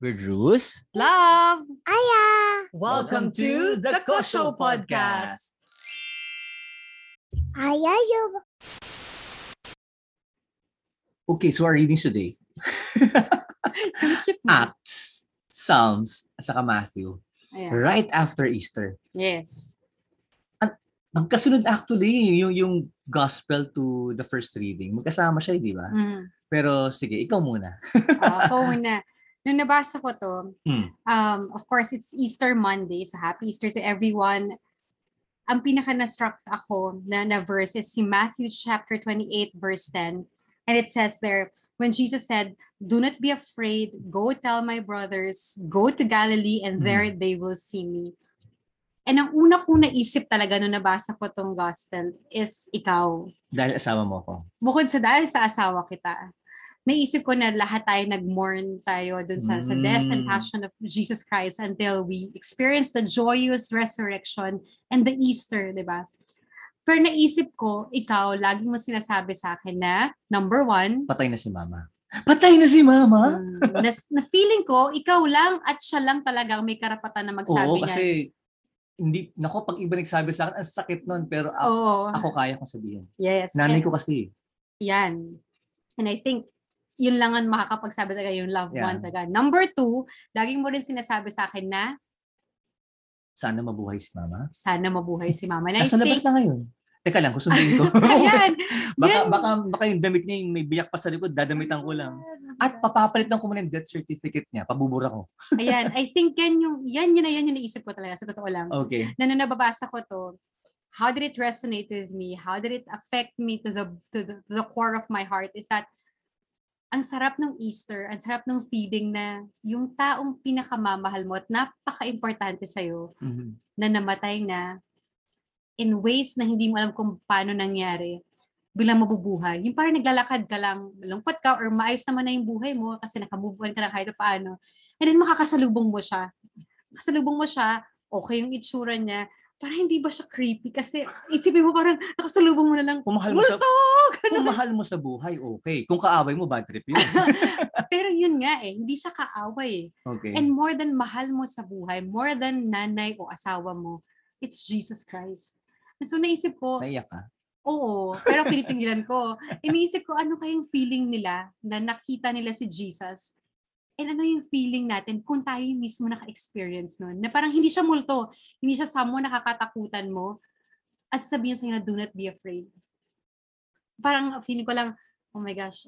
We're Drews. Love! Aya! Welcome to the Kosho Podcast. Aya yung... Okay, so our readings today. Acts, Psalms, at saka Matthew. Ayan. Right after Easter. Yes. Magkasunod actually yung, yung gospel to the first reading. Magkasama siya, eh, di ba? Mm. Pero sige, ikaw muna. Ah, Ako muna. Nung nabasa ko to, Hmm. um, of course, it's Easter Monday. So happy Easter to everyone. Ang pinaka na-struck ako na, na verse is si Matthew chapter 28 verse 10. And it says there, when Jesus said, Do not be afraid, go tell my brothers, go to Galilee and there they will see me. And ang una kong naisip talaga nung nabasa ko tong gospel is ikaw. Dahil asawa mo ko. bukod sa dahil sa asawa kita, naisip ko na lahat tayo nag-mourn tayo dun sa, sa death and Mm. passion of Jesus Christ until we experience the joyous resurrection and the Easter, di ba? Pero naisip ko, ikaw, lagi mo sinasabi sa akin na, number one, Patay na si mama. Patay na si mama? mm, na, na feeling ko, ikaw lang at siya lang talaga ang may karapatan na magsabi Oo, niyan. kasi hindi, nako, pag iba nagsabi sa akin, ang sakit nun, pero ako, Oo. ako kaya kong sabihin. yes. Nanay and- ko kasi. Yan. And I think, yun lang ang makakapagsabi talaga yung loved Yeah. one talaga. Number two, laging mo rin sinasabi sa akin na Sana mabuhay si mama. sana mabuhay si mama. Nasa labas na ngayon. Teka lang, kusunduin ko. ayan, baka, yan. baka, baka yung damit niya yung may biyak pa sa likod, dadamitan ko lang. At papapalitan ko muna yung death certificate niya. Pabubura ko. Ayan, I think yan yung, yan yun na yan yung naisip ko talaga, sa totoo lang. Okay. Na nung nababasa ko to, how did it resonate with me? How did it affect me to the, to the, to the core of my heart is that ang sarap ng Easter, ang sarap ng feeling na yung taong pinakamamahal mo at napaka-importante sa'yo, Mhm. na namatay na in ways na hindi mo alam kung paano nangyari, bilang mabubuhay. Yung parang naglalakad ka lang, malungkot ka or maayos naman na yung buhay mo kasi nakamove on ka na kahit paano. And then makakasalubong mo siya. Kasalubong mo siya, okay yung itsura niya, parang hindi ba siya creepy? Kasi isipin mo parang nakasalubong mo na lang, Kung mahal mo sa, multo! kung Ganun. mahal mo sa buhay, okay. Kung kaaway mo, bad trip yun. Pero yun nga eh, hindi siya kaaway eh. Okay. And more than mahal mo sa buhay, more than nanay o asawa mo, it's Jesus Christ. And so naisip ko, Naiyak ka? Oo, pero pinipigilan ko. Iniisip ko, ano kayang feeling nila na nakita nila si Jesus? And ano yung feeling natin kung tayo mismo naka-experience nun? Na parang hindi siya multo, hindi siya someone nakakatakutan mo at sabihin sa'yo na do not be afraid. Parang feeling ko lang, oh my gosh,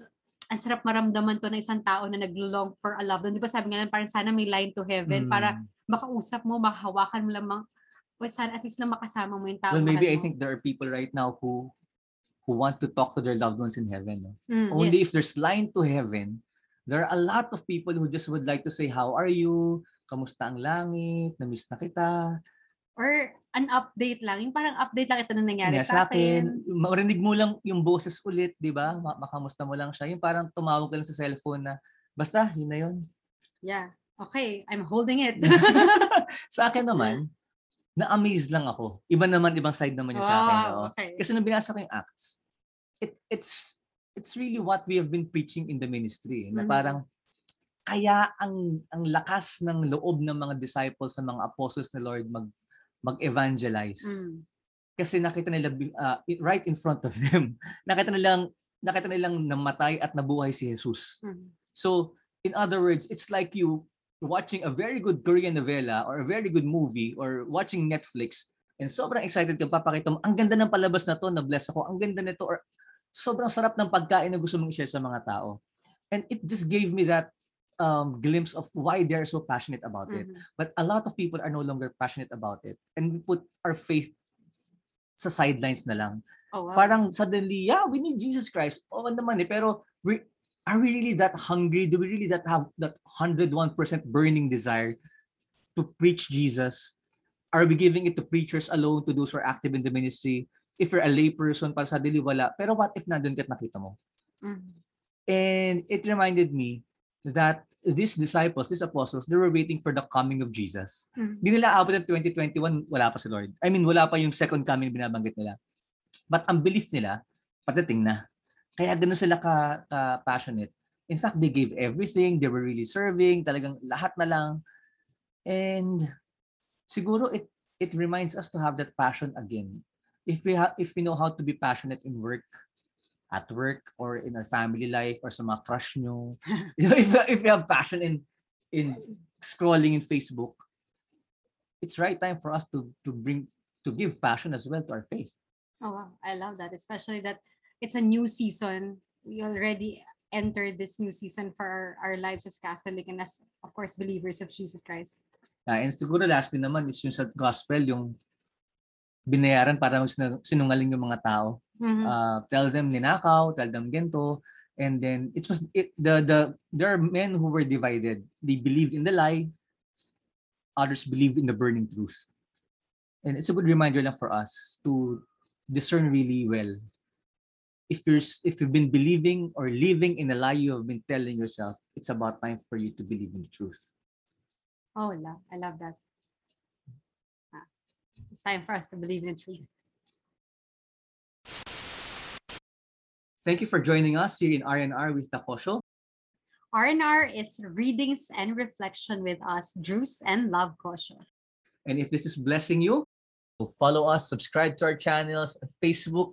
ang sarap maramdaman to na isang tao na nag-long for a loved one. Di ba sabi nga lang, parang sana may line to heaven para Mm. makausap mo, makahawakan mo lamang, o sana at least lang makasama mo yung tao Well, maybe I mo. think there are people right now who who want to talk to their loved ones in heaven. No? Mm, Only yes. if there's line to heaven, there are a lot of people who just would like to say, how are you? Kamusta ang langit? Namiss na kita. Or an update lang. Yung parang update lang ito na nangyari Nangyari sa akin. Marinig mo lang yung boses ulit, di ba? Ma- Makamusta mo lang siya. Yung parang tumawag ka lang sa cellphone na, basta, yun na yun. Yeah. Okay, I'm holding it. sa akin naman, na-amaze lang ako. Iba naman, ibang side naman yung sa akin. wow, oo. okay. Kasi nung binasa ko yung Acts, it, it's it's really what we have been preaching in the ministry. Na Mhm. parang, kaya ang ang lakas ng loob ng mga disciples ng mga apostles ni Lord mag mag-evangelize. Mm. Kasi nakita nila i- right in front of them. nakita nilang nakita nilang namatay at nabuhay si Jesus. Mm. So, in other words, it's like you watching a very good Korean novela or a very good movie or watching Netflix and sobrang excited ka papakita mo, ang ganda ng palabas na to, na-bless ako, ang ganda nito or sobrang sarap ng pagkain na gusto mong i-share sa mga tao. And it just gave me that um, glimpse of why they're so passionate about it. Mhm. But a lot of people are no longer passionate about it. And we put our faith sa sidelines na lang. Oh, wow. Parang suddenly, yeah, we need Jesus Christ. Oo naman eh. Pero we, are we really that hungry? Do we really that have that 101% burning desire to preach Jesus? Are we giving it to preachers alone, to those who are active in the ministry? If you're a lay person, para suddenly wala. Pero what if nandun ka at nakita mo? Mhm. And it reminded me that these disciples, these apostles, they were waiting for the coming of Jesus. Mhm. Hindi nila abot ng 2021, wala pa si Lord. I mean, wala pa yung second coming binabanggit nila. But ang belief nila, patating na. Kaya ganun sila ka, ka passionate. In fact, they gave everything. They were really serving. Talagang lahat na lang. And siguro it it reminds us to have that passion again. If we have if we know how to be passionate in work, at work or in our family life or sa mga crush nyo. you know, if, if you have passion in in scrolling in Facebook, it's right time for us to to bring to give passion as well to our faith. Oh wow, I love that. Especially that it's a new season. We already entered this new season for our, our lives as Catholic and as of course believers of Jesus Christ. Uh, and siguro lastly naman is yung sa gospel, yung binayaran para mag sinungaling yung mga tao. Mhm. Uh, tell them ninakaw, tell them gento, and then it was it, the the there are men who were divided. They believed in the lie, others believed in the burning truth. And it's a good reminder lang for us to discern really well. If you're if you've been believing or living in a lie you have been telling yourself, it's about time for you to believe in the truth. Oh, I love, I love that. It's time for us to believe in the truth. Thank you for joining us here in RNR with Takosho. R&R is readings and reflection with us, Drews and Love Kosho. And if this is blessing you, follow us, subscribe to our channels, Facebook